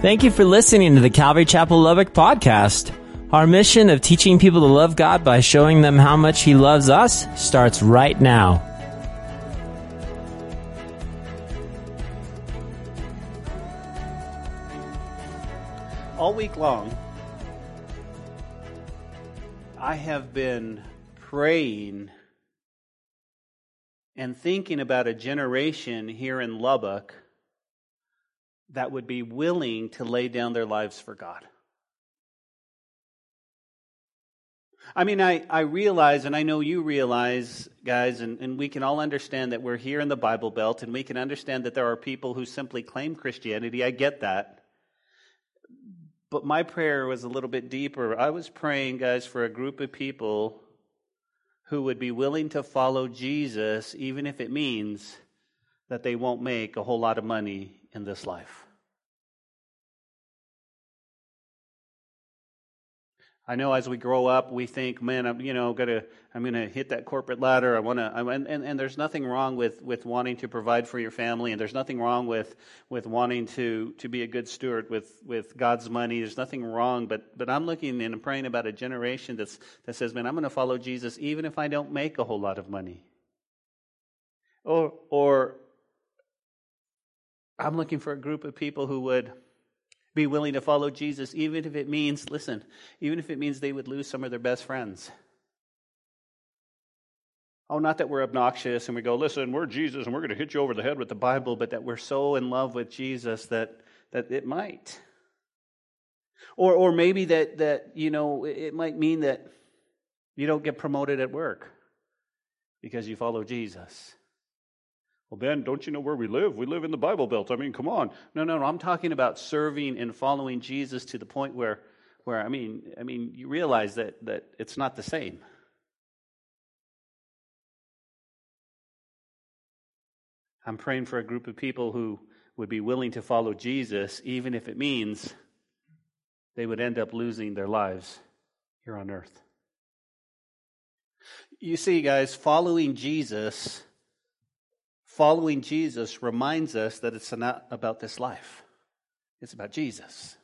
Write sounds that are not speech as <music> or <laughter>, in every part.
Thank you for listening to the Calvary Chapel Lubbock podcast. Our mission of teaching people to love God by showing them how much He loves us starts right now. All week long, I have been praying and thinking about a generation here in Lubbock that would be willing to lay down their lives for God. I mean, I, I realize, and I know you realize, guys, and, and we can all understand that we're here in the Bible Belt, and we can understand that there are people who simply claim Christianity. I get that. But my prayer was a little bit deeper. I was praying, guys, for a group of people who would be willing to follow Jesus, even if it means that they won't make a whole lot of money in this life. I know as we grow up, we think, man, I'm, you know, gonna, I'm gonna hit that corporate ladder. I want to, and, and, there's nothing wrong with, with wanting to provide for your family, and there's nothing wrong with, with wanting to, to be a good steward with, with God's money. There's nothing wrong, but, but I'm looking and I'm praying about a generation that's, that says, man, I'm to follow Jesus even if I don't make a whole lot of money. Or, or I'm looking for a group of people who would be willing to follow Jesus, even if it means, listen, even if it means they would lose some of their best friends. Oh, not that we're obnoxious and we go, listen, we're Jesus and we're going to hit you over the head with the Bible, but that we're so in love with Jesus that, that it might. Or, or maybe that, that, you know, it might mean that you don't get promoted at work because you follow Jesus. Well, Ben, don't you know where we live? We live in the Bible Belt. I mean, come on. No, no, no. I'm talking about serving and following Jesus to the point where, where I mean, I mean, you realize that that it's not the same. I'm praying for a group of people who would be willing to follow Jesus, even if it means they would end up losing their lives here on earth. You see, guys, following Jesus following Jesus reminds us that it's not about this life, it's about Jesus.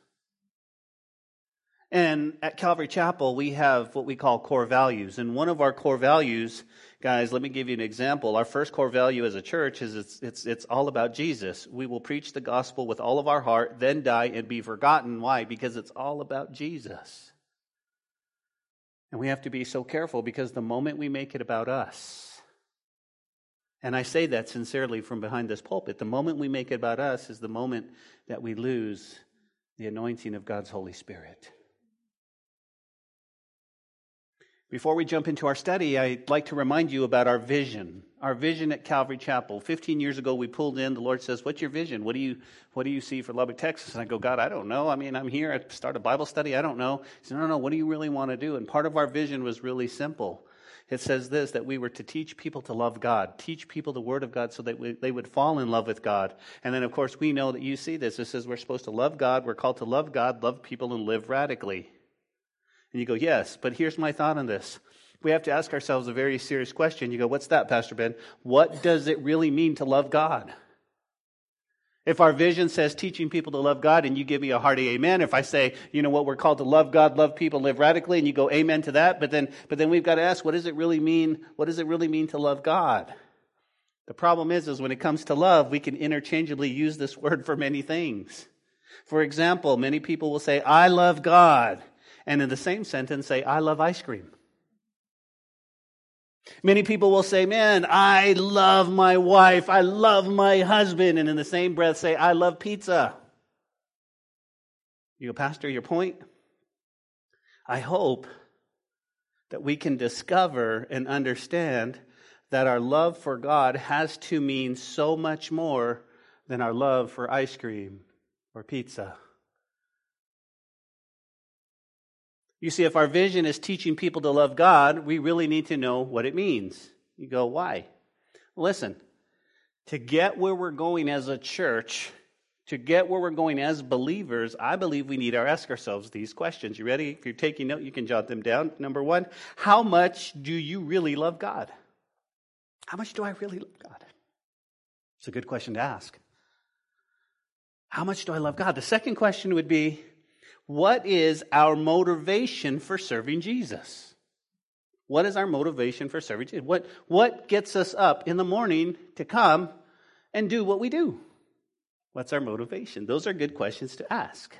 And at Calvary Chapel, we have what we call core values. And one of our core values, guys, let me give you an example. Our first core value as a church is it's, it's, it's all about Jesus. We will preach the gospel with all of our heart, then die and be forgotten. Why? Because it's all about Jesus. And we have to be so careful because the moment we make it about us, and I say that sincerely from behind this pulpit. The moment we make it about us is the moment that we lose the anointing of God's Holy Spirit. Before we jump into our study, I'd like to remind you about our vision. Our vision at Calvary Chapel. 15 years ago, we pulled in. The Lord says, What's your vision? What do you, what do you see for Lubbock, Texas? And I go, God, I don't know. I mean, I'm here. I start a Bible study. I don't know. He said, No, no, what do you really want to do? And part of our vision was really simple it says this that we were to teach people to love God, teach people the Word of God so that we, they would fall in love with God. And then, of course, we know that you see this. It says we're supposed to love God, we're called to love God, love people, and live radically. And you go, yes, but here's my thought on this. We have to ask ourselves a very serious question. You go, what's that, Pastor Ben? What does it really mean to love God? If our vision says teaching people to love God and you give me a hearty amen, if I say, you know what, we're called to love God, love people, live radically, and you go amen to that, but then, but then we've got to ask, what does it really mean? What does it really mean to love God? The problem is, is when it comes to love, we can interchangeably use this <laughs> word for many things. For example, many people will say, I love God, and in the same sentence say, I love ice cream. Many people will say, Man, I love my wife. I love my husband. And in the same breath say, I love pizza. You go, Pastor, your point? I hope that we can discover and understand that our love for God has to mean so much more than our love for ice cream or pizza. You see, if our vision is teaching people to love God, we really need to know what it means. You go, why? Listen, to get where we're going as a church, to get where we're going as believers, I believe we need to ask ourselves these questions. You ready? If you're taking note, you can jot them down. Number one, how much do you really love God? How much do I really love God? It's a good question to ask. how much do I love God? The second question would be, what is our motivation for serving Jesus? What is our motivation for serving Jesus? What, what gets us up in the morning to come and do what we do? What's our motivation? Those are good questions to ask.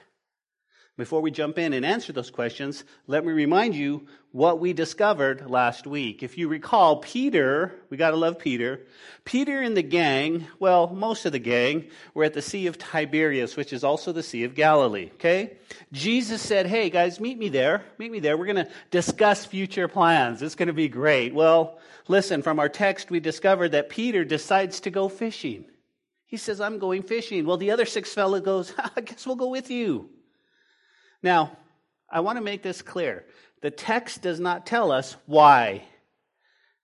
Before we jump in and answer those questions, let me remind you what we discovered last week. If you recall, Peter, we gotta love Peter. Peter and the gang, well, most of the gang, were at the Sea of Tiberias, which is also the Sea of Galilee, okay? Jesus said, hey guys, meet me there. Meet me there. We're gonna discuss future plans. It's gonna be great. Well, listen, from our text, we discovered that Peter decides to go fishing. He says, I'm going fishing. Well, the other six fellow goes, <laughs> I guess we'll go with you. Now, I want to make this clear. The text does not tell us why.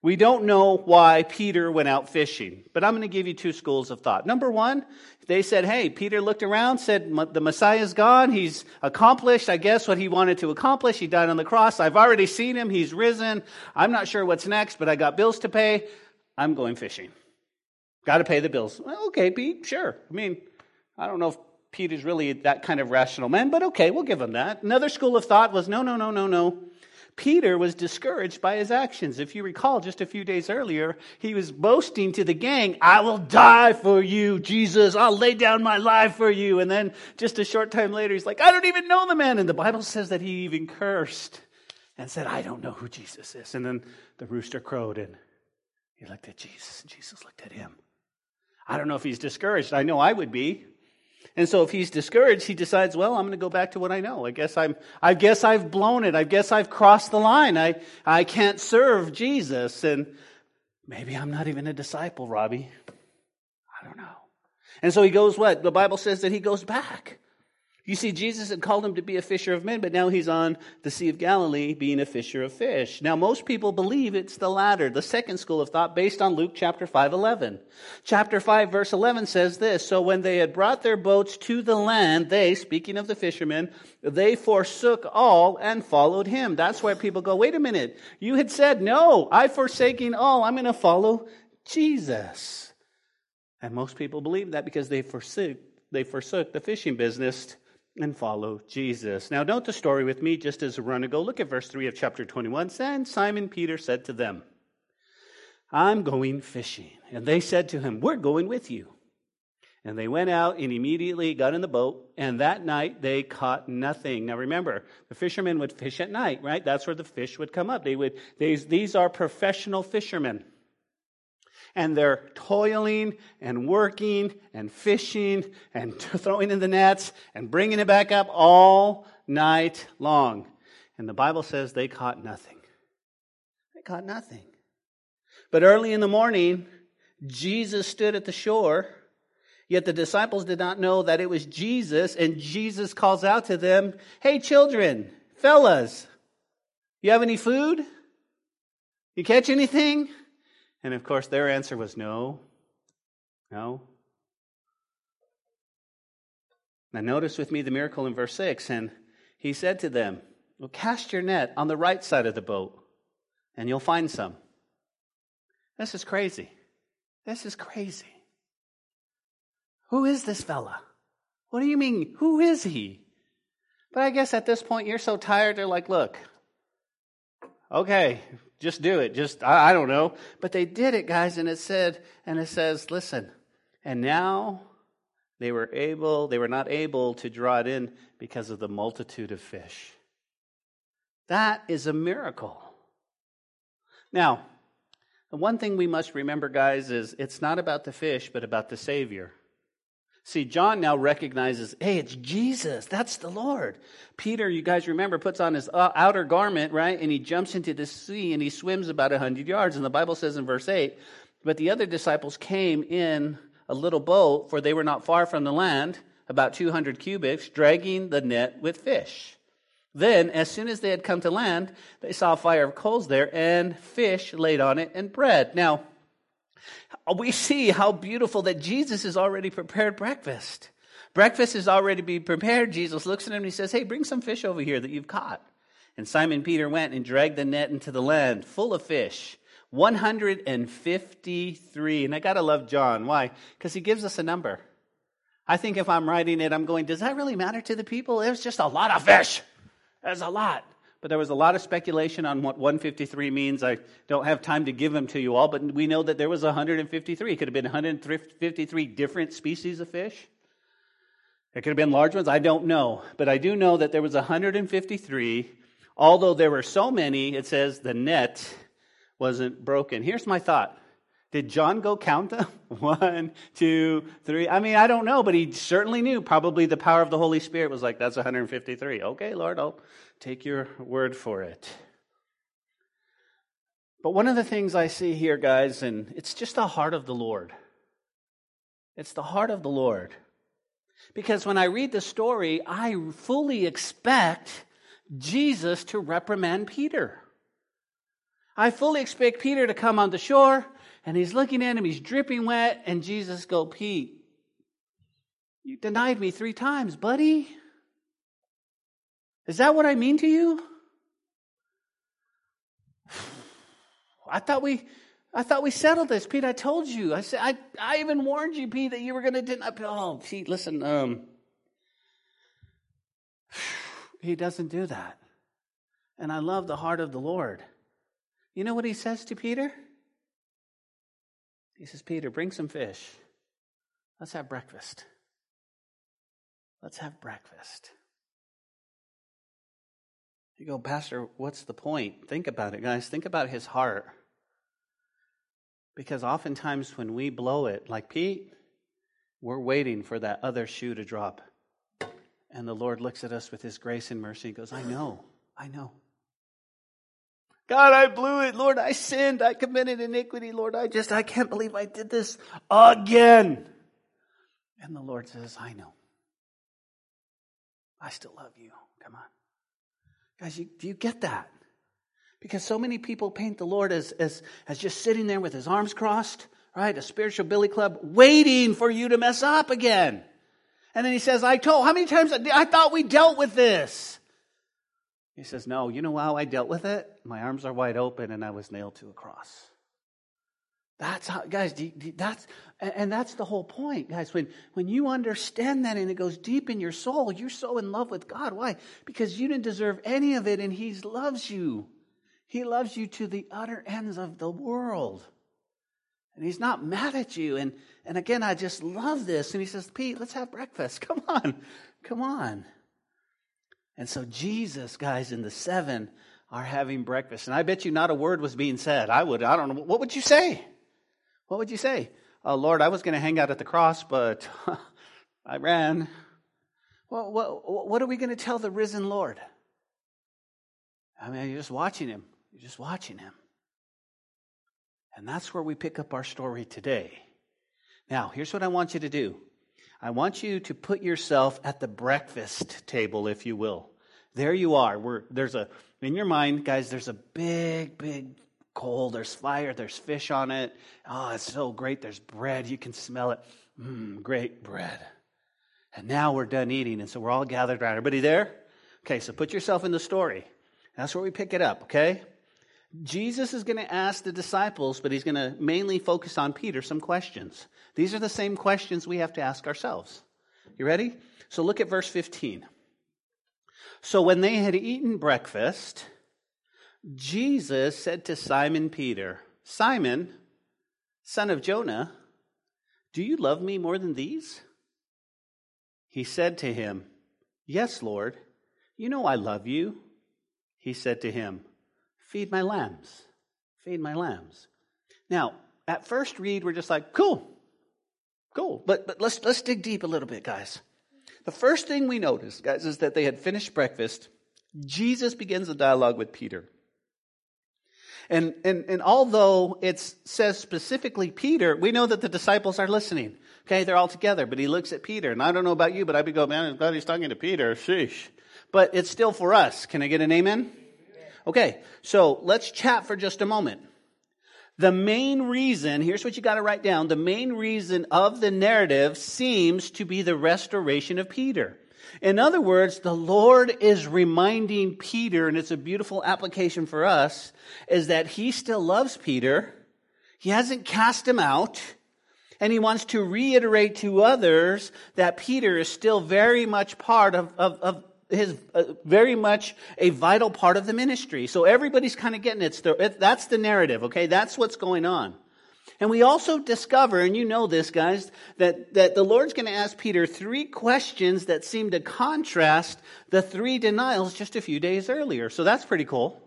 We don't know why Peter went out fishing, but I'm going to give you two schools of thought. Number one, they said, hey, Peter looked around, said, the Messiah's gone. He's accomplished, I guess, what he wanted to accomplish. He died on the cross. I've already seen him. He's risen. I'm not sure what's next, but I got bills to pay. I'm going fishing. Got to pay the bills. Well, okay, Pete, sure. I mean, I don't know if Peter's really that kind of rational man, but okay, we'll give him that. Another school of thought was no, no, no, no, no. Peter was discouraged by his actions. If you recall, just a few days earlier, he was boasting to the gang, I will die for you, Jesus. I'll lay down my life for you. And then just a short time later, he's like, I don't even know the man. And the Bible says that he even cursed and said, I don't know who Jesus is. And then the rooster crowed and he looked at Jesus and Jesus looked at him. I don't know if he's discouraged. I know I would be. And so if he's discouraged, he decides, well, I'm going to go back to what I know. I guess I'm, I guess I've blown it. I guess I've crossed the line. I, I can't serve Jesus. And maybe I'm not even a disciple, Robbie. I don't know. And so he goes what? The Bible says that he goes back. You see, Jesus had called him to be a fisher of men, but now he's on the Sea of Galilee being a fisher of fish. Now, most people believe it's the latter, the second school of thought, based on Luke chapter 5, 11. Chapter 5, verse 11 says this So when they had brought their boats to the land, they, speaking of the fishermen, they forsook all and followed him. That's why people go, wait a minute, you had said, no, I forsaking all, I'm going to follow Jesus. And most people believe that because they forsook, they forsook the fishing business and follow Jesus. Now, note the story with me just as a run ago. Look at verse 3 of chapter 21. And Simon Peter said to them, I'm going fishing. And they said to him, We're going with you. And they went out and immediately got in the boat, and that night they caught nothing. Now remember, the fishermen would fish at night, right? That's where the fish would come up. They would, these, these are professional fishermen and they're toiling and working and fishing and <laughs> throwing in the nets and bringing it back up all night long. And the Bible says they caught nothing. They caught nothing. But early in the morning, Jesus stood at the shore, yet the disciples did not know that it was Jesus, and Jesus calls out to them, Hey, children, fellas, you have any food? You catch anything? And of course, their answer was no, no. Now, notice with me the miracle in verse 6. And he said to them, Well, cast your net on the right side of the boat, and you'll find some. This is crazy. This is crazy. Who is this fella? What do you mean? Who is he? But I guess at this point you're so tired, they're like, look, okay, just do it. Just, I, I don't know. But they did it, guys, and it said, and it says, listen, and now they were able, they were not able to draw it in because of the multitude of fish. That is a miracle. Now, the one thing we must remember, guys, is it's not about the fish, but about the Savior. See, John now recognizes, hey, it's Jesus. That's the Lord. Peter, you guys remember, puts on his uh, outer garment, right? And he jumps into the sea and he swims about 100 yards. And the Bible says in verse 8, but the other disciples came in a little boat, for they were not far from the land, about 200 cubits, dragging the net with fish. Then, as soon as they had come to land, they saw a fire of coals there and fish laid on it and bread. Now, we see how beautiful that Jesus has already prepared breakfast. Breakfast is already be prepared. Jesus looks at him and he says, Hey, bring some fish over here that you've caught. And Simon Peter went and dragged the net into the land full of fish. 153. And I got to love John. Why? Because he gives us a number. I think if I'm writing it, I'm going, does that really matter to the people? It was just a lot of fish. There's a lot. But there was a lot of speculation on what 153 means. I don't have time to give them to you all, but we know that there was 153. It could have been 153 different species of fish. It could have been large ones. I don't know. But I do know that there was 153. Although there were so many, it says the net wasn't broken. Here's my thought did John go count them? <laughs> One, two, three. I mean, I don't know, but he certainly knew. Probably the power of the Holy Spirit was like, that's 153. Okay, Lord, I'll take your word for it. But one of the things I see here, guys, and it's just the heart of the Lord. It's the heart of the Lord. Because when I read the story, I fully expect Jesus to reprimand Peter. I fully expect Peter to come on the shore and he's looking at him, he's dripping wet, and Jesus go, Pete, you denied me three times, buddy. Is that what I mean to you? I thought we I thought we settled this, Pete. I told you. I said I I even warned you, Pete, that you were gonna deny oh Pete, listen, um <sighs> he doesn't do that. And I love the heart of the Lord. You know what he says to Peter? He says, Peter, bring some fish. Let's have breakfast. Let's have breakfast. You go, Pastor, what's the point? Think about it, guys. Think about his heart. Because oftentimes when we blow it, like Pete, we're waiting for that other shoe to drop. And the Lord looks at us with his grace and mercy and goes, I know, I know. God, I blew it. Lord, I sinned. I committed iniquity. Lord, I just, I can't believe I did this again. And the Lord says, I know. I still love you. Come on. Guys, you, do you get that? Because so many people paint the Lord as, as, as just sitting there with his arms crossed, right? A spiritual billy club, waiting for you to mess up again. And then he says, I told, how many times, I thought we dealt with this. He says, No, you know how I dealt with it? My arms are wide open and I was nailed to a cross. That's how, guys, that's, and that's the whole point, guys. When, when you understand that and it goes deep in your soul, you're so in love with God. Why? Because you didn't deserve any of it and He loves you. He loves you to the utter ends of the world. And He's not mad at you. And, and again, I just love this. And He says, Pete, let's have breakfast. <laughs> Come on. Come on. And so Jesus, guys, in the seven are having breakfast. And I bet you not a word was being said. I would, I don't know. What would you say? What would you say? Oh, Lord, I was going to hang out at the cross, but <laughs> I ran. Well, what, what are we going to tell the risen Lord? I mean, you're just watching him. You're just watching him. And that's where we pick up our story today. Now, here's what I want you to do I want you to put yourself at the breakfast table, if you will. There you are. We're, there's a, in your mind, guys, there's a big, big coal. There's fire. There's fish on it. Oh, it's so great. There's bread. You can smell it. Mmm, great bread. And now we're done eating. And so we're all gathered around. Everybody there? Okay, so put yourself in the story. That's where we pick it up, okay? Jesus is going to ask the disciples, but he's going to mainly focus on Peter some questions. These are the same questions we have to ask ourselves. You ready? So look at verse 15. So when they had eaten breakfast, Jesus said to Simon Peter, Simon, son of Jonah, do you love me more than these? He said to him, Yes, Lord, you know I love you. He said to him, Feed my lambs. Feed my lambs. Now, at first read, we're just like, cool, cool. But, but let's, let's dig deep a little bit, guys. The first thing we notice, guys, is that they had finished breakfast. Jesus begins a dialogue with Peter. And, and, and although it says specifically Peter, we know that the disciples are listening. Okay, they're all together, but he looks at Peter. And I don't know about you, but I'd be going, man, I'm glad he's talking to Peter. Sheesh. But it's still for us. Can I get an amen? Okay, so let's chat for just a moment. The main reason, here's what you got to write down. The main reason of the narrative seems to be the restoration of Peter. In other words, the Lord is reminding Peter, and it's a beautiful application for us, is that he still loves Peter. He hasn't cast him out. And he wants to reiterate to others that Peter is still very much part of, of, of his uh, very much a vital part of the ministry. So everybody's kind of getting it. it. That's the narrative, okay? That's what's going on. And we also discover, and you know this, guys, that, that the Lord's going to ask Peter three questions that seem to contrast the three denials just a few days earlier. So that's pretty cool.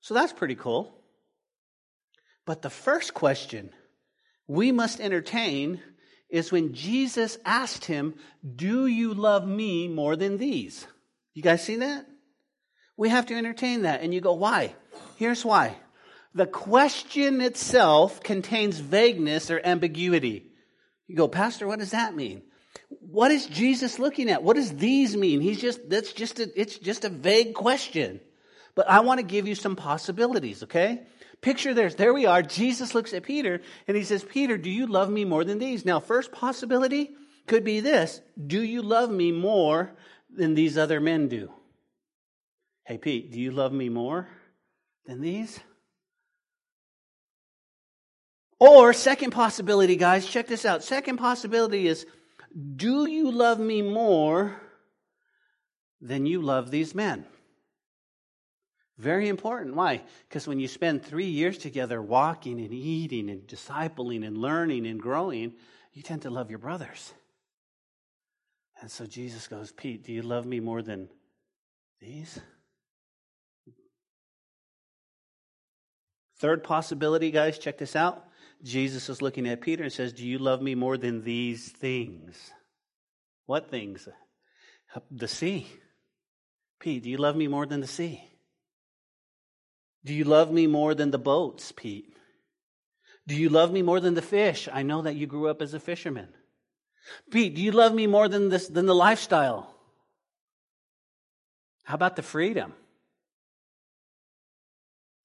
So that's pretty cool. But the first question we must entertain is when Jesus asked him, Do you love me more than these? You guys see that? We have to entertain that. And you go, Why? Here's why. The question itself contains vagueness or ambiguity. You go, Pastor, what does that mean? What is Jesus looking at? What does these mean? He's just, that's just a, it's just a vague question. But I want to give you some possibilities, okay? Picture this. There we are. Jesus looks at Peter and he says, Peter, do you love me more than these? Now, first possibility could be this. Do you love me more than these other men do? Hey, Pete, do you love me more than these? Or, second possibility, guys, check this out. Second possibility is do you love me more than you love these men? Very important. Why? Because when you spend three years together walking and eating and discipling and learning and growing, you tend to love your brothers. And so Jesus goes, Pete, do you love me more than these? Third possibility, guys, check this out. Jesus is looking at Peter and says, Do you love me more than these things? What things? The sea. Pete, do you love me more than the sea? Do you love me more than the boats, Pete? Do you love me more than the fish? I know that you grew up as a fisherman. Pete, do you love me more than this than the lifestyle? How about the freedom?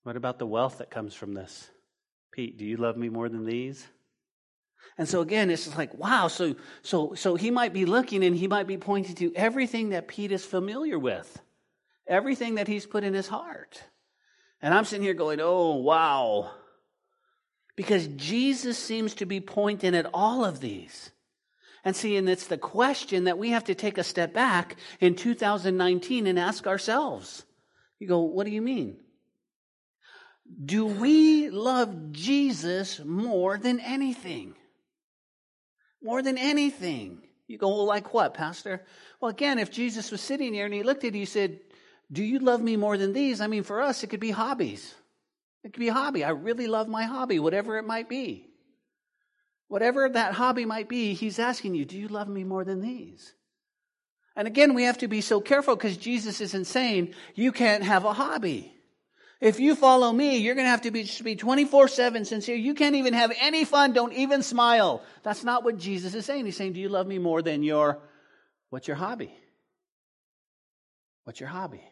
What about the wealth that comes from this? Pete, do you love me more than these? And so again, it's just like, wow, so so so he might be looking and he might be pointing to everything that Pete is familiar with. Everything that he's put in his heart. And I'm sitting here going, oh, wow. Because Jesus seems to be pointing at all of these. And see, and it's the question that we have to take a step back in 2019 and ask ourselves. You go, what do you mean? Do we love Jesus more than anything? More than anything. You go, well, like what, Pastor? Well, again, if Jesus was sitting here and he looked at you, he said, do you love me more than these? I mean, for us, it could be hobbies. It could be a hobby. I really love my hobby, whatever it might be. Whatever that hobby might be, he's asking you, do you love me more than these? And again, we have to be so careful because Jesus isn't saying you can't have a hobby. If you follow me, you're going to have to be, be 24 7 sincere. You can't even have any fun. Don't even smile. That's not what Jesus is saying. He's saying, Do you love me more than your, what's your hobby? What's your hobby?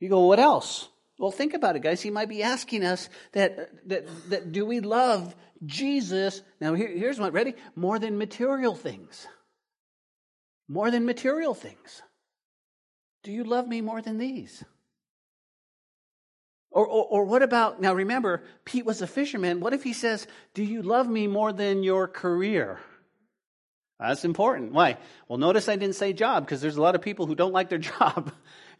You go, what else? Well, think about it, guys. He might be asking us that, that, that do we love Jesus? Now, here, here's one. Ready? More than material things. More than material things. Do you love me more than these? Or, or, or, what about, now remember, Pete was a fisherman. What if he says, Do you love me more than your career? That's important. Why? Well, notice I didn't say job because there's a lot of people who don't like their <laughs> job.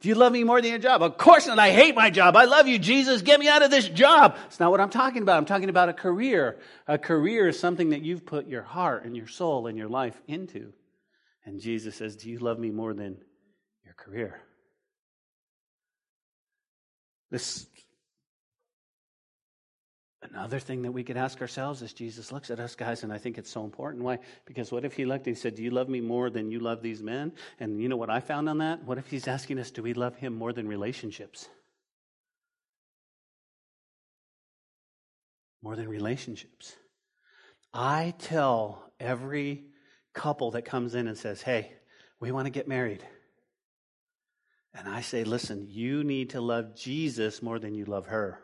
Do you love me more than your job? Of course not. I hate my job. I love you, Jesus. Get me out of this job. It's not what I'm talking about. I'm talking about a career. A career is something that you've put your heart and your soul and your life into. And Jesus says, Do you love me more than your career? This Another thing that we could ask ourselves is Jesus looks at us guys, and I think it's so important. Why? Because what if he looked and he said, Do you love me more than you love these men? And you know what I found on that? What if he's asking us, Do we love him more than relationships? More than relationships. I tell every couple that comes in and says, Hey, we want to get married. And I say, Listen, you need to love Jesus more than you love her.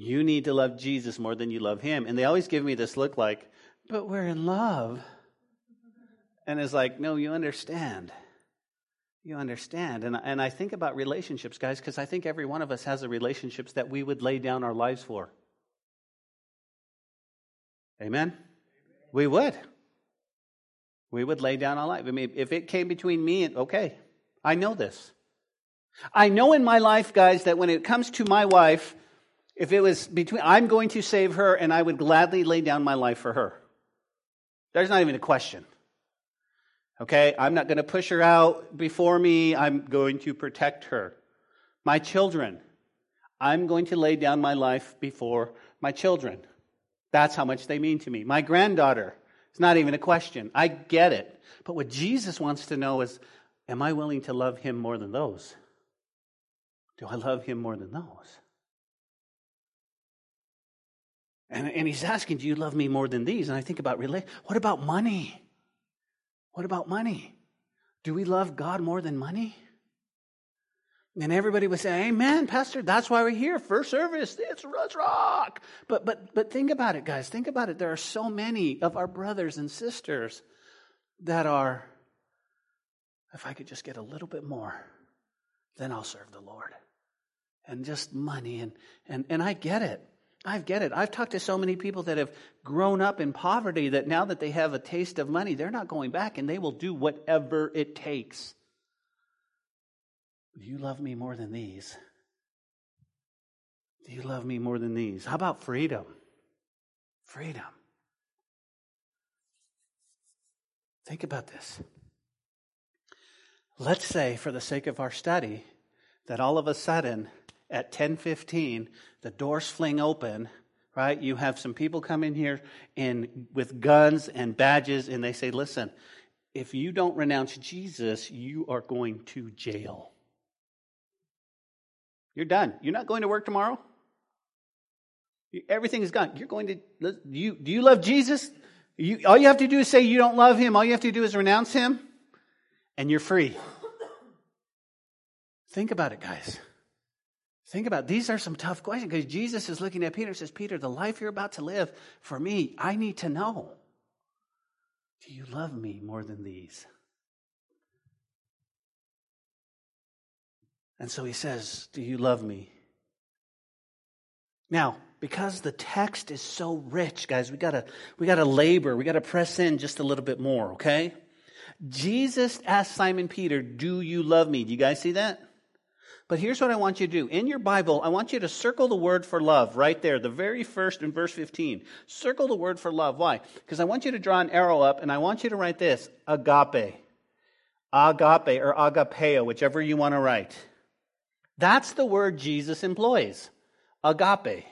You need to love Jesus more than you love him. And they always give me this look like, but we're in love. And it's like, no, you understand. You understand. And, and I think about relationships, guys, because I think every one of us has the relationships that we would lay down our lives for. Amen? We would. We would lay down our life. I mean, if it came between me and, okay, I know this. I know in my life, guys, that when it comes to my wife, if it was between, I'm going to save her and I would gladly lay down my life for her. There's not even a question. Okay? I'm not going to push her out before me. I'm going to protect her. My children, I'm going to lay down my life before my children. That's how much they mean to me. My granddaughter, it's not even a question. I get it. But what Jesus wants to know is am I willing to love him more than those? Do I love him more than those? And, and he's asking, Do you love me more than these? And I think about, really, what about money? What about money? Do we love God more than money? And everybody would say, Amen, Pastor, that's why we're here. First service, it's, it's rock. But, but, but think about it, guys. Think about it. There are so many of our brothers and sisters that are, if I could just get a little bit more, then I'll serve the Lord. And just money. And, and, and I get it. I get it. I've talked to so many people that have grown up in poverty that now that they have a taste of money, they're not going back and they will do whatever it takes. Do you love me more than these? Do you love me more than these? How about freedom? Freedom. Think about this. Let's say, for the sake of our study, that all of a sudden at 10:15 the doors fling open right? You have some people come in here and with guns and badges and they say listen if you don't renounce Jesus you are going to jail. You're done. You're not going to work tomorrow. Everything is gone. You're going to you do you love Jesus? You, all you have to do is say you don't love him. All you have to do is renounce him and you're free. Think about it guys Think about it. these are some tough questions because Jesus is looking at Peter and says, Peter, the life you're about to live for me, I need to know. Do you love me more than these? And so he says, Do you love me? Now, because the text is so rich, guys, we gotta we gotta labor, we gotta press in just a little bit more, okay? Jesus asked Simon Peter, Do you love me? Do you guys see that? But here's what I want you to do. In your Bible, I want you to circle the word for love right there, the very first in verse 15. Circle the word for love. Why? Because I want you to draw an arrow up and I want you to write this agape. Agape or agapeo, whichever you want to write. That's the word Jesus employs. Agape.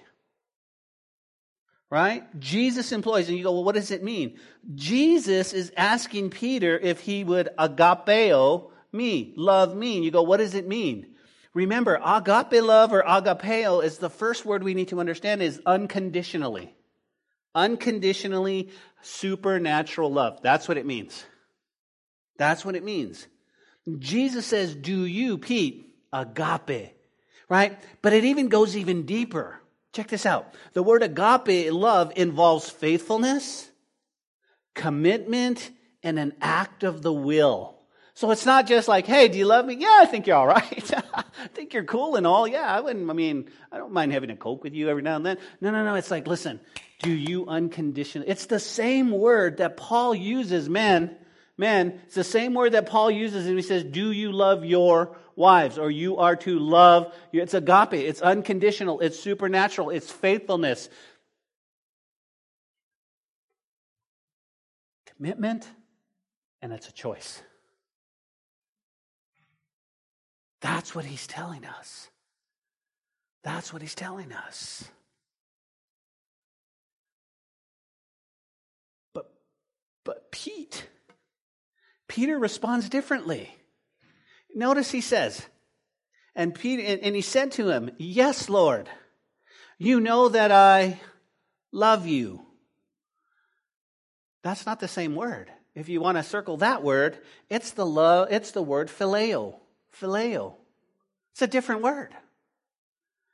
Right? Jesus employs, and you go, well, what does it mean? Jesus is asking Peter if he would agapeo me, love me. And you go, what does it mean? Remember, agape love or agapeo is the first word we need to understand is unconditionally. Unconditionally supernatural love. That's what it means. That's what it means. Jesus says, Do you, Pete, agape, right? But it even goes even deeper. Check this out. The word agape, love, involves faithfulness, commitment, and an act of the will. So it's not just like, hey, do you love me? Yeah, I think you're all right. <laughs> I think you're cool and all. Yeah, I wouldn't, I mean, I don't mind having a Coke with you every now and then. No, no, no. It's like, listen, do you unconditionally? It's the same word that Paul uses, men. Men, it's the same word that Paul uses and he says, do you love your wives? Or you are to love. It's agape. It's unconditional. It's supernatural. It's faithfulness. Commitment, and it's a choice. That's what he's telling us. That's what he's telling us. But but Pete Peter responds differently. Notice he says, and Peter and he said to him, "Yes, Lord. You know that I love you." That's not the same word. If you want to circle that word, it's the love, it's the word phileo phileo. It's a different word.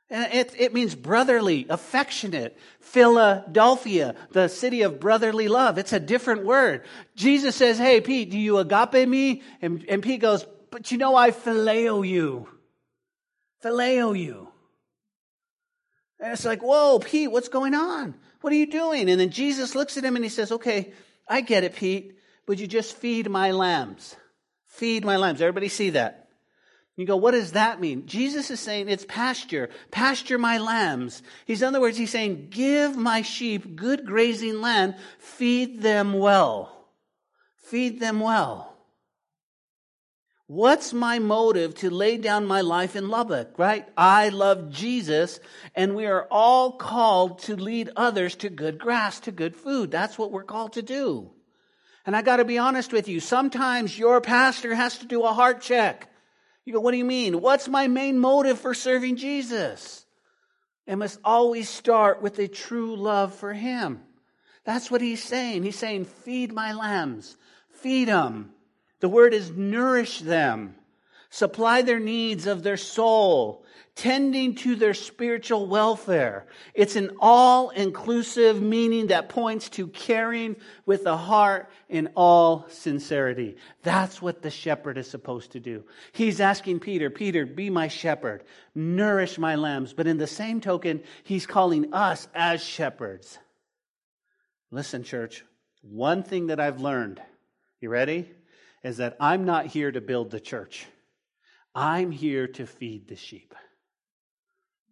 And it, it means brotherly, affectionate. Philadelphia, the city of brotherly love. It's a different word. Jesus says, Hey, Pete, do you agape me? And, and Pete goes, But you know, I phileo you. Phileo you. And it's like, whoa, Pete, what's going on? What are you doing? And then Jesus looks at him and he says, okay, I get it, Pete. Would you just feed my lambs? Feed my lambs. Everybody see that? You go, what does that mean? Jesus is saying it's pasture. Pasture my lambs. He's, in other words, he's saying, give my sheep good grazing land. Feed them well. Feed them well. What's my motive to lay down my life in Lubbock, right? I love Jesus, and we are all called to lead others to good grass, to good food. That's what we're called to do. And I got to be honest with you, sometimes your pastor has to do a heart check. You go, what do you mean? What's my main motive for serving Jesus? It must always start with a true love for Him. That's what He's saying. He's saying, feed my lambs, feed them. The word is nourish them, supply their needs of their soul, tending to their spiritual welfare. It's an all inclusive meaning that points to caring with the heart in all sincerity. That's what the shepherd is supposed to do. He's asking Peter, Peter, be my shepherd, nourish my lambs. But in the same token, he's calling us as shepherds. Listen, church, one thing that I've learned, you ready? Is that I'm not here to build the church. I'm here to feed the sheep.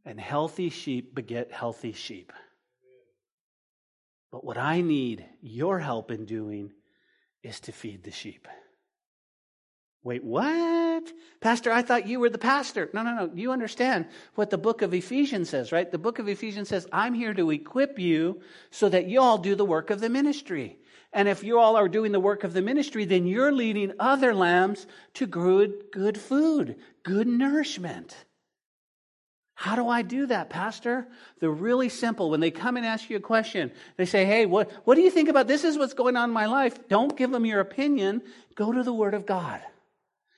And healthy sheep beget healthy sheep. But what I need your help in doing is to feed the sheep. Wait, what? Pastor, I thought you were the pastor. No, no, no. You understand what the book of Ephesians says, right? The book of Ephesians says, I'm here to equip you so that you all do the work of the ministry. And if you all are doing the work of the ministry, then you're leading other lambs to good, good food, good nourishment. How do I do that, Pastor? They're really simple. When they come and ask you a question, they say, Hey, what, what do you think about this? Is what's going on in my life. Don't give them your opinion. Go to the Word of God.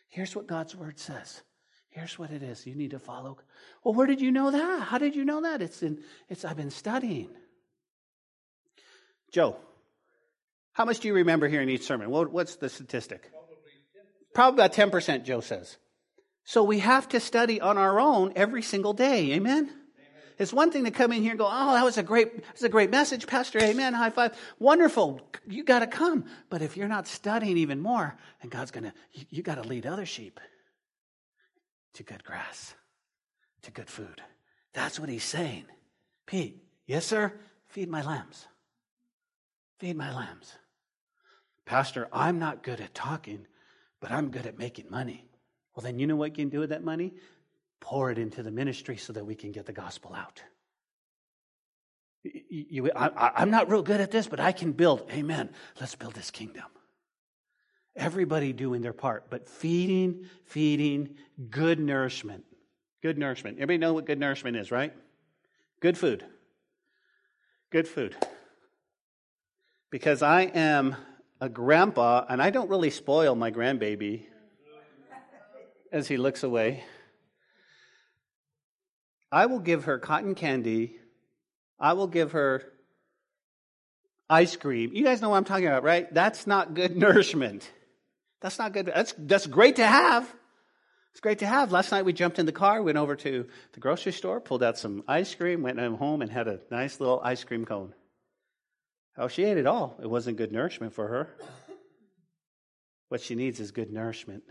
Here's what God's Word says. Here's what it is. You need to follow. Well, where did you know that? How did you know that? It's in, it's, I've been studying. Joe, how much do you remember hearing each sermon? what's the statistic? Probably about 10%, Joe says. So we have to study on our own every single day. Amen? Amen? It's one thing to come in here and go, oh, that was a great, that was a great message, Pastor. Amen. High five. Wonderful. You got to come. But if you're not studying even more, then God's going to, you, you got to lead other sheep to good grass, to good food. That's what he's saying. Pete, yes, sir? Feed my lambs. Feed my lambs. Pastor, I'm not good at talking, but I'm good at making money. Well, then you know what you can do with that money? Pour it into the ministry so that we can get the gospel out. You, I, I'm not real good at this, but I can build. Amen. Let's build this kingdom. Everybody doing their part, but feeding, feeding, good nourishment. Good nourishment. Everybody know what good nourishment is, right? Good food. Good food. Because I am a grandpa and I don't really spoil my grandbaby as he looks away. I will give her cotton candy. I will give her ice cream. You guys know what I'm talking about, right? That's not good <laughs> nourishment. That's not good. That's, that's great to have. It's great to have. Last night we jumped in the car, went over to the grocery store, pulled out some ice cream, went home and had a nice little ice cream cone. Oh, she ate it all. It wasn't good nourishment for her. What she needs is good nourishment.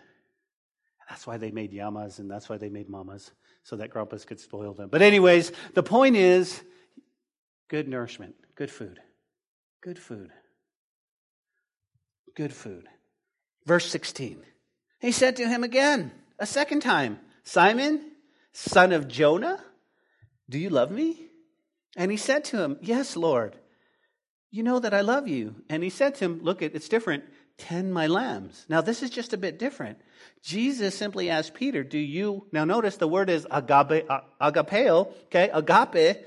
That's why they made yamas and that's why they made mamas, so that grandpas could spoil them. But, anyways, the point is good nourishment, good food. Good food. Good food. Verse 16. He said to him again, a second time, Simon, son of Jonah, do you love me? And he said to him, Yes, Lord. You know that I love you. And he said to him, Look, it's different. Tend my lambs. Now, this is just a bit different. Jesus simply asked Peter, Do you, now notice the word is agape, agapeo, okay, agape.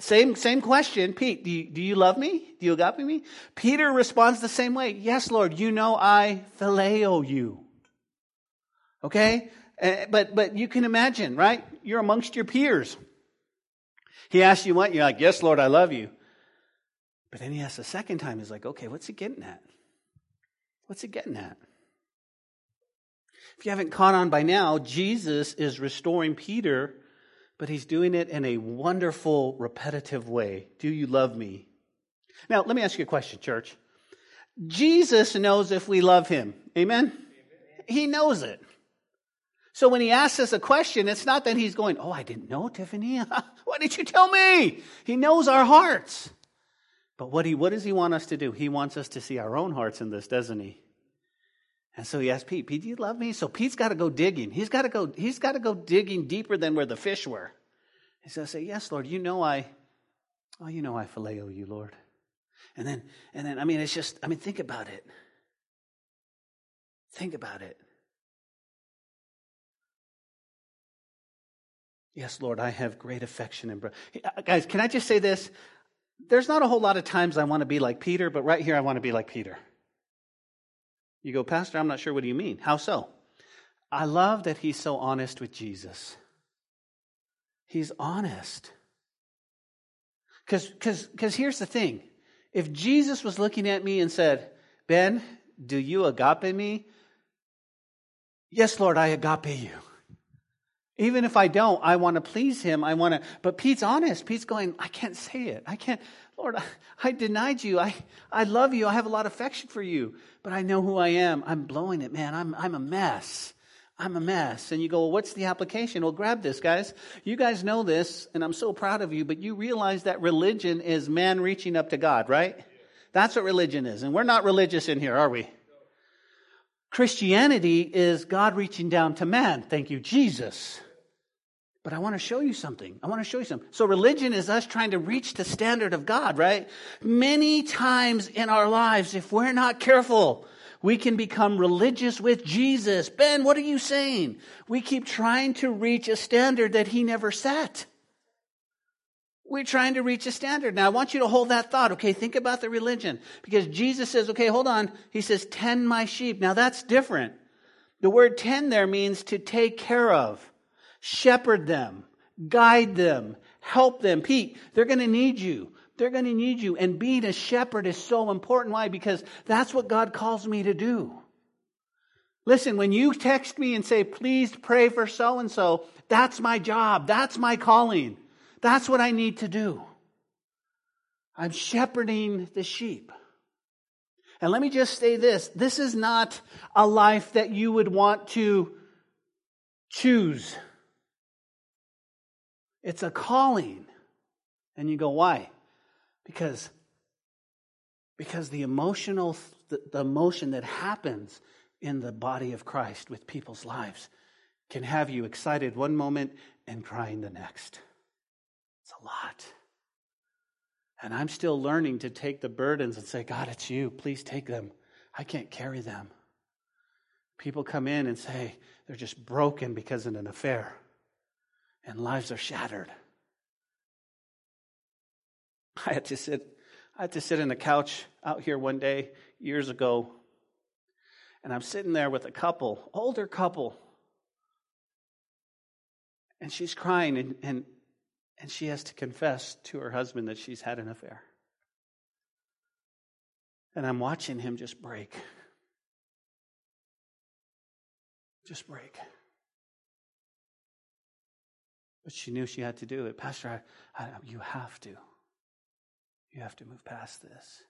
Same, same question. Pete, do you, do you love me? Do you agape me? Peter responds the same way. Yes, Lord, you know I phileo you. Okay? Uh, but, but you can imagine, right? You're amongst your peers. He asks you what? You're like, yes, Lord, I love you. But then he asks a second time. He's like, okay, what's he getting at? What's he getting at? If you haven't caught on by now, Jesus is restoring Peter but he's doing it in a wonderful, repetitive way. Do you love me? Now, let me ask you a question, church. Jesus knows if we love him. Amen? Amen? He knows it. So when he asks us a question, it's not that he's going, Oh, I didn't know, Tiffany. <laughs> Why didn't you tell me? He knows our hearts. But what, he, what does he want us to do? He wants us to see our own hearts in this, doesn't he? And so he asked Pete, Pete, do you love me? So Pete's got to go digging. He's got to go, he's got to go digging deeper than where the fish were. He's say, Yes, Lord, you know I, oh, you know I phileo you, Lord. And then, and then, I mean, it's just, I mean, think about it. Think about it. Yes, Lord, I have great affection and uh, guys. Can I just say this? There's not a whole lot of times I want to be like Peter, but right here I want to be like Peter. You go, Pastor, I'm not sure what do you mean? How so? I love that he's so honest with Jesus. He's honest. Because here's the thing if Jesus was looking at me and said, Ben, do you agape me? Yes, Lord, I agape you. Even if I don't, I want to please him. I want to, but Pete's honest. Pete's going, I can't say it. I can't, Lord, I, I, denied you. I, I love you. I have a lot of affection for you, but I know who I am. I'm blowing it, man. I'm, I'm a mess. I'm a mess. And you go, well, what's the application? Well, grab this, guys. You guys know this, and I'm so proud of you, but you realize that religion is man reaching up to God, right? That's what religion is. And we're not religious in here, are we? Christianity is God reaching down to man. Thank you, Jesus. But I want to show you something. I want to show you something. So religion is us trying to reach the standard of God, right? Many times in our lives, if we're not careful, we can become religious with Jesus. Ben, what are you saying? We keep trying to reach a standard that he never set. We're trying to reach a standard. Now I want you to hold that thought. Okay, think about the religion. Because Jesus says, okay, hold on. He says, tend my sheep. Now that's different. The word tend there means to take care of shepherd them, guide them, help them. Pete, they're going to need you. They're going to need you. And being a shepherd is so important. Why? Because that's what God calls me to do. Listen, when you text me and say, please pray for so and so, that's my job. That's my calling. That's what I need to do. I'm shepherding the sheep. And let me just say this this is not a life that you would want to choose. It's a calling. And you go, why? Because, because the emotional, the, emotion that happens in the body of Christ with people's lives can have you excited one moment and crying the next. It's a lot. And I'm still learning to take the burdens and say, God, it's you. Please take them. I can't carry them. People come in and say they're just broken because of an affair and lives are shattered. I had to sit, I had to sit in the couch out here one day years ago, and I'm sitting there with a couple, older couple, and she's crying, and, and, and she has to confess to her husband that she's had an affair. And I'm watching him just break. Just break. But she knew she had to do it. Pastor, I, I, you have to. You have to move past this.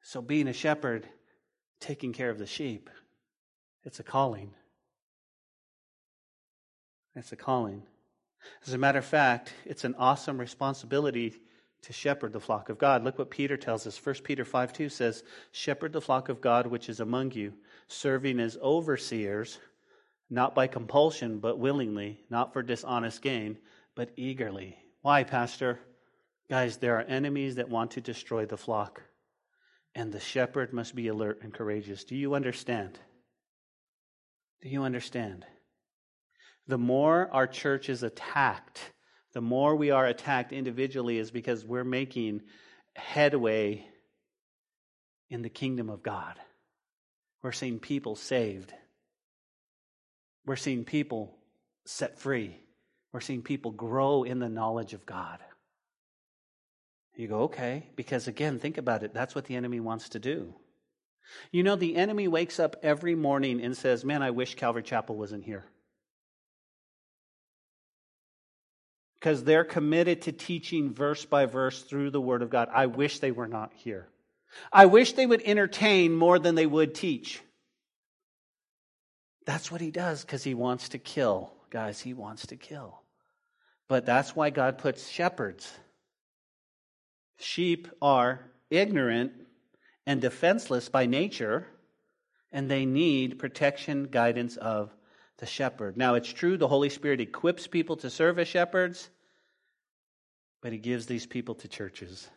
So, being a shepherd, taking care of the sheep, it's a calling. It's a calling. As a matter of fact, it's an awesome responsibility to shepherd the flock of God. Look what Peter tells us. 1 Peter 5 2 says, Shepherd the flock of God which is among you, serving as overseers not by compulsion, but willingly, not for dishonest gain, but eagerly. Why, Pastor? Guys, there are enemies that want to destroy the flock, and the shepherd must be alert and courageous. Do you understand? Do you understand? The more our church is attacked, the more we are attacked individually is because we're making headway in the kingdom of God. We're seeing people saved. We're seeing people set free. We're seeing people grow in the knowledge of God. You go, okay, because again, think about it. That's what the enemy wants to do. You know, the enemy wakes up every morning and says, Man, I wish Calvary Chapel wasn't here. Because they're committed to teaching verse by verse through the Word of God. I wish they were not here. I wish they would entertain more than they would teach. That's what he does because he wants to kill. Guys, he wants to kill. But that's why God puts shepherds. Sheep are ignorant and defenseless by nature, and they need protection, guidance of the shepherd. Now, it's true the Holy Spirit equips people to serve as shepherds, but he gives these people to churches.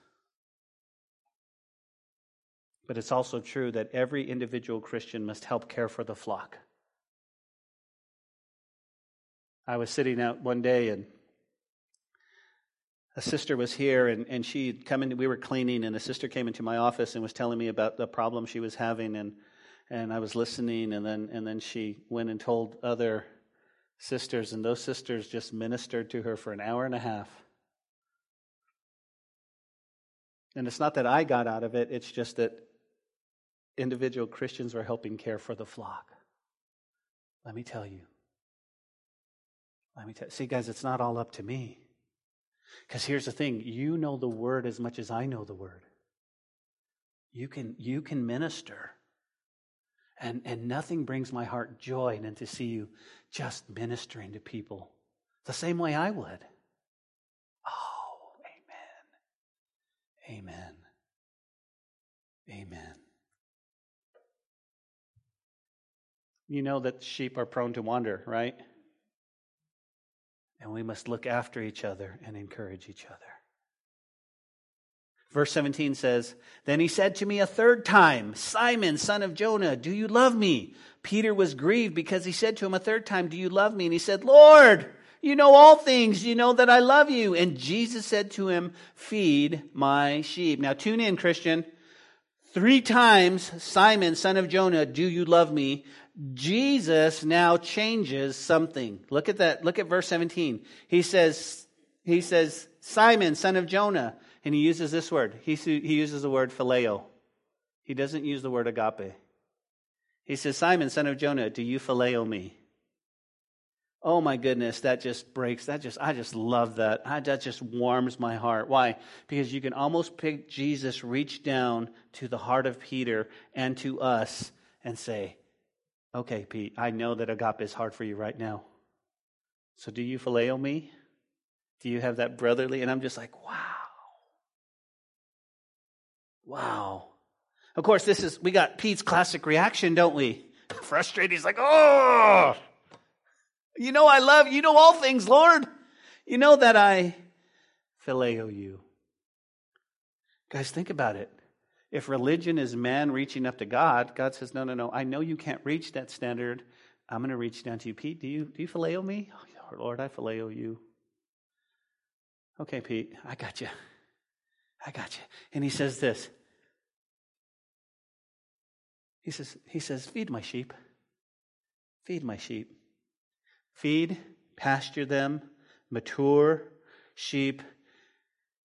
But it's also true that every individual Christian must help care for the flock. I was sitting out one day and a sister was here and, and she'd come in, we were cleaning, and a sister came into my office and was telling me about the problem she was having and and I was listening and then and then she went and told other sisters and those sisters just ministered to her for an hour and a half. And it's not that I got out of it, it's just that individual Christians were helping care for the flock. Let me tell you. Let me tell see, guys, it's not all up to me. Because here's the thing you know the word as much as I know the word. You can, you can minister. And, and nothing brings my heart joy than to see you just ministering to people the same way I would. Oh, amen. Amen. Amen. You know that sheep are prone to wander, right? And we must look after each other and encourage each other. Verse 17 says, Then he said to me a third time, Simon, son of Jonah, do you love me? Peter was grieved because he said to him a third time, Do you love me? And he said, Lord, you know all things. You know that I love you. And Jesus said to him, Feed my sheep. Now tune in, Christian. Three times, Simon, son of Jonah, do you love me? Jesus now changes something. Look at that. Look at verse 17. He says, he says, Simon, son of Jonah. And he uses this word. He, he uses the word phileo. He doesn't use the word agape. He says, Simon, son of Jonah, do you phileo me? Oh my goodness, that just breaks. That just, I just love that. I, that just warms my heart. Why? Because you can almost pick Jesus reach down to the heart of Peter and to us and say, Okay, Pete, I know that agape is hard for you right now. So do you phileo me? Do you have that brotherly? And I'm just like, wow. Wow. Of course, this is, we got Pete's classic reaction, don't we? <laughs> Frustrated. He's like, oh, you know I love, you know all things, Lord. You know that I phileo you. Guys, think about it. If religion is man reaching up to God, God says, No, no, no. I know you can't reach that standard. I'm going to reach down to you. Pete, do you, do you phileo me? Oh, Lord, I phileo you. Okay, Pete, I got you. I got you. And he says this. He says, he says, feed my sheep. Feed my sheep. Feed, pasture them, mature sheep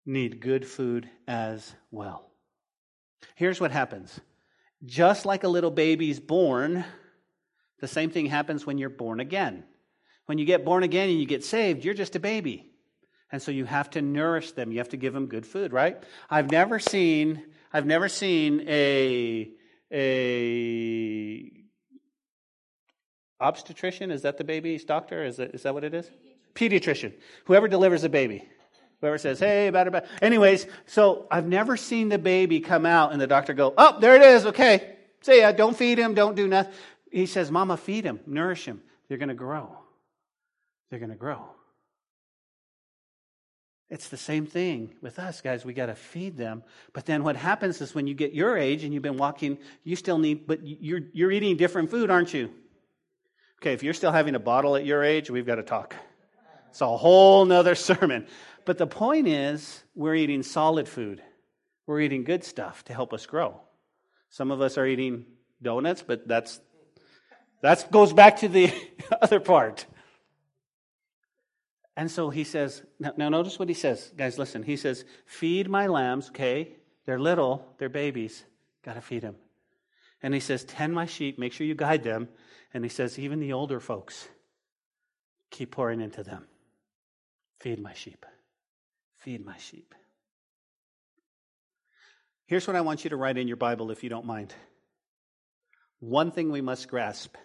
need good food as well. Here's what happens just like a little baby's born, the same thing happens when you're born again. When you get born again and you get saved, you're just a baby. And so you have to nourish them. You have to give them good food, right? I've never seen I've never seen a a obstetrician, is that the baby's doctor? Is that, is that what it is? Pediatrician. Whoever delivers a baby. Whoever says, hey, better, better. Anyways, so I've never seen the baby come out and the doctor go, oh, there it is. Okay. See ya. Don't feed him. Don't do nothing. He says, Mama, feed him, nourish him. They're going to grow. They're going to grow. It's the same thing with us, guys. We got to feed them. But then what happens is when you get your age and you've been walking, you still need, but you're, you're eating different food, aren't you? Okay, if you're still having a bottle at your age, we've got to talk. It's a whole nother <laughs> sermon. But the point is, we're eating solid food. We're eating good stuff to help us grow. Some of us are eating donuts, but that's that goes back to the <laughs> other part. And so he says, now, now notice what he says. Guys, listen. He says, feed my lambs, okay? They're little, they're babies. Got to feed them. And he says, tend my sheep, make sure you guide them. And he says, even the older folks, keep pouring into them. Feed my sheep. Feed my sheep. Here's what I want you to write in your Bible if you don't mind. One thing we must grasp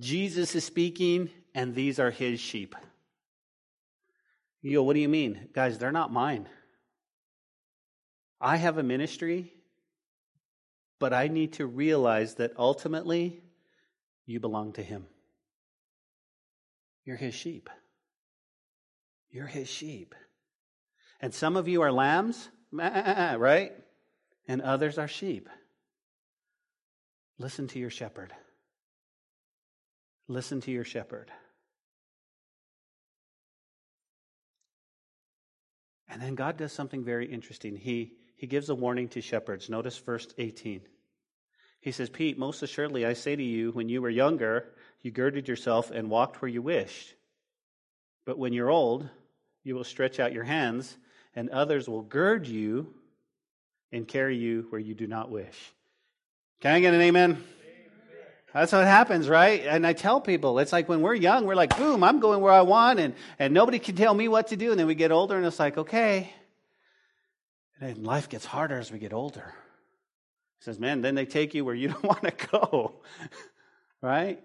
Jesus is speaking, and these are his sheep. You go, what do you mean? Guys, they're not mine. I have a ministry, but I need to realize that ultimately you belong to him. You're his sheep. You're his sheep. And some of you are lambs, <laughs> right? And others are sheep. Listen to your shepherd. Listen to your shepherd. And then God does something very interesting. He, he gives a warning to shepherds. Notice verse 18. He says, Pete, most assuredly I say to you, when you were younger, you girded yourself and walked where you wished. But when you're old, you will stretch out your hands, and others will gird you and carry you where you do not wish. Can I get an amen? That's what happens, right? And I tell people, it's like when we're young, we're like, boom, I'm going where I want, and, and nobody can tell me what to do. And then we get older, and it's like, okay. And then life gets harder as we get older. He says, man, then they take you where you <laughs> don't want to go, <laughs> right?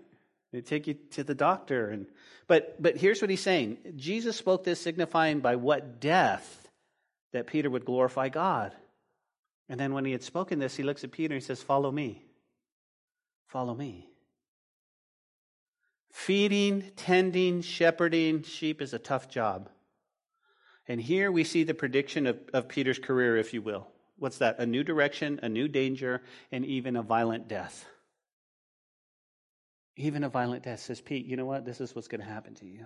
They take you to the doctor. And, but, but here's what he's saying Jesus spoke this signifying by what death that Peter would glorify God. And then when he had spoken this, he looks at Peter and he says, Follow me. Follow me. Feeding, tending, shepherding sheep is a tough job. And here we see the prediction of, of Peter's career, if you will. What's that? A new direction, a new danger, and even a violent death. Even a violent death says, Pete, you know what? This is what's going to happen to you.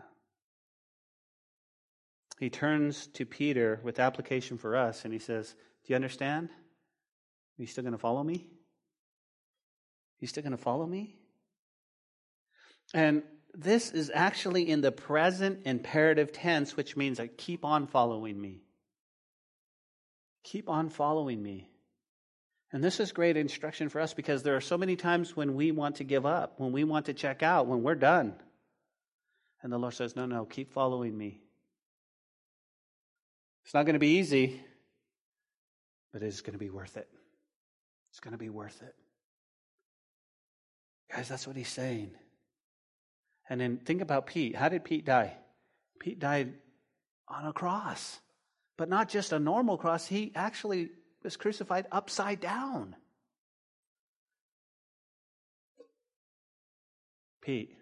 He turns to Peter with application for us and he says, Do you understand? Are you still going to follow me? Are You still going to follow me? And this is actually in the present imperative tense, which means I keep on following me. Keep on following me. And this is great instruction for us because there are so many times when we want to give up, when we want to check out, when we're done. And the Lord says, No, no, keep following me. It's not going to be easy, but it's going to be worth it. It's going to be worth it. Guys, that's what he's saying. And then think about Pete. How did Pete die? Pete died on a cross, but not just a normal cross. He actually was crucified upside down. Pete,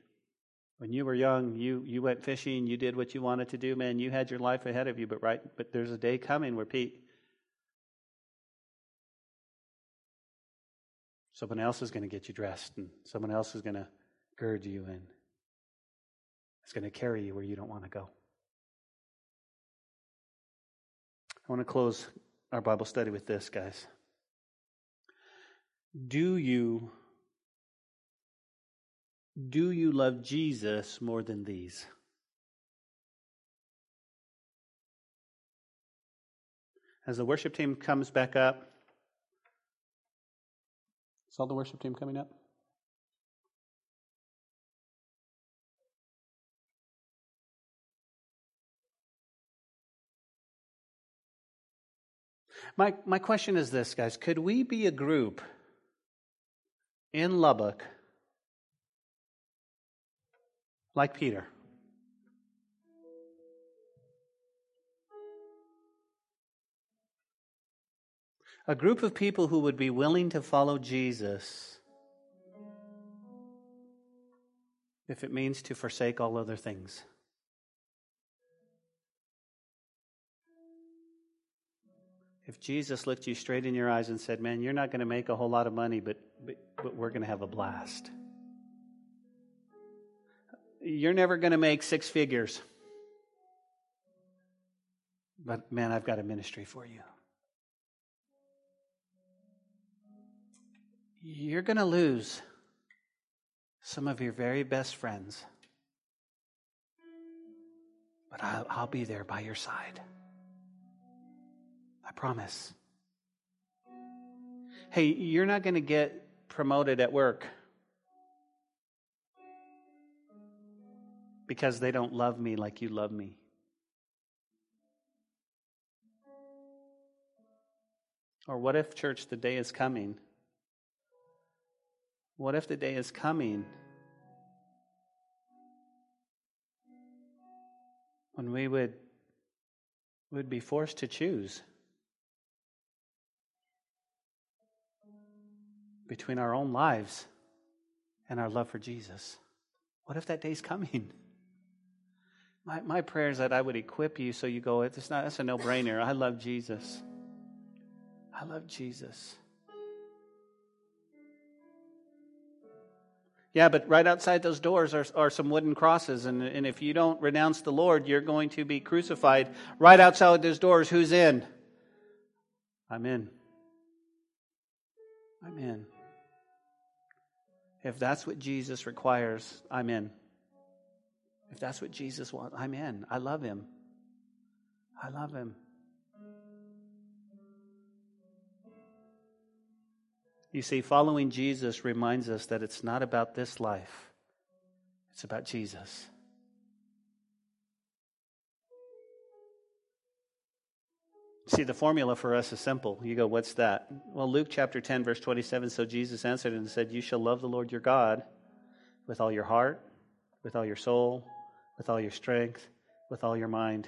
when you were young, you, you went fishing, you did what you wanted to do, man. You had your life ahead of you, but right, but there's a day coming where Pete, Someone else is going to get you dressed, and someone else is going to gird you in. It's going to carry you where you don't want to go. I want to close our Bible study with this, guys. Do you do you love Jesus more than these? As the worship team comes back up, Saw the worship team coming up? My, my question is this, guys. Could we be a group in Lubbock like Peter? a group of people who would be willing to follow Jesus if it means to forsake all other things. If Jesus looked you straight in your eyes and said, Man, you're not going to make a whole lot of money, but, but, but we're going to have a blast. You're never going to make six figures. But man, I've got a ministry for you. you're going to lose some of your very best friends. But I'll, I'll, be there by your side. I promise. Hey, you're not going to get promoted at work because they don't love me like you love me. Or what if, church, the day is coming? What if the day is coming when we would, would be forced to choose? Between our own lives and our love for Jesus? What if that day's coming? My, my prayer is that I would equip you so you go, it's not, that's a no brainer. I love Jesus. I love Jesus. Yeah, but right outside those doors are, are some wooden crosses, and, and if you don't renounce the Lord, you're going to be crucified. Right outside those doors, who's in? I'm in. I'm in. If that's what Jesus requires, I'm in. If that's what Jesus wants, I'm in. I love him. I love him. You see, following Jesus reminds us that it's not about this life, it's about Jesus. See, the formula for us is simple. You go, what's that? Well, Luke chapter 10, verse 27. So Jesus answered and said, You shall love the Lord your God with all your heart, with all your soul, with all your strength, with all your mind,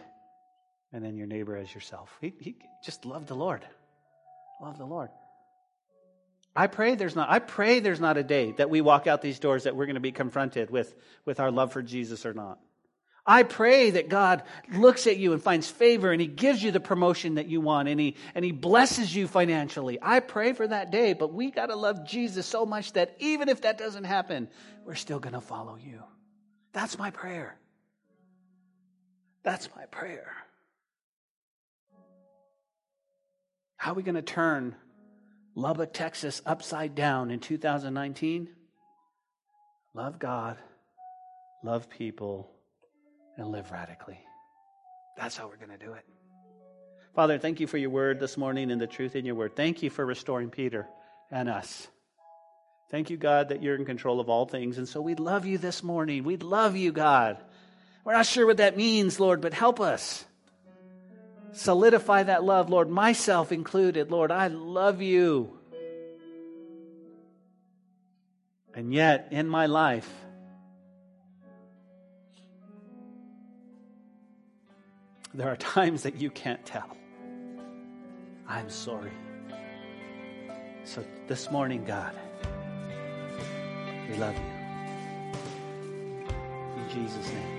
and then your neighbor as yourself. He, he just love the Lord. Love the Lord. I pray there's not I pray there's not a day that we walk out these doors that we're going to be confronted with with our love for Jesus or not. I pray that God looks at you and finds favor and he gives you the promotion that you want and he and he blesses you financially. I pray for that day, but we got to love Jesus so much that even if that doesn't happen, we're still going to follow you. That's my prayer. That's my prayer. How are we going to turn Lubbock, Texas upside down in 2019? Love God, love people, and live radically. That's how we're going to do it. Father, thank you for your word this morning and the truth in your word. Thank you for restoring Peter and us. Thank you, God, that you're in control of all things. And so we love you this morning. We love you, God. We're not sure what that means, Lord, but help us. Solidify that love, Lord, myself included. Lord, I love you. And yet, in my life, there are times that you can't tell. I'm sorry. So this morning, God, we love you. In Jesus' name.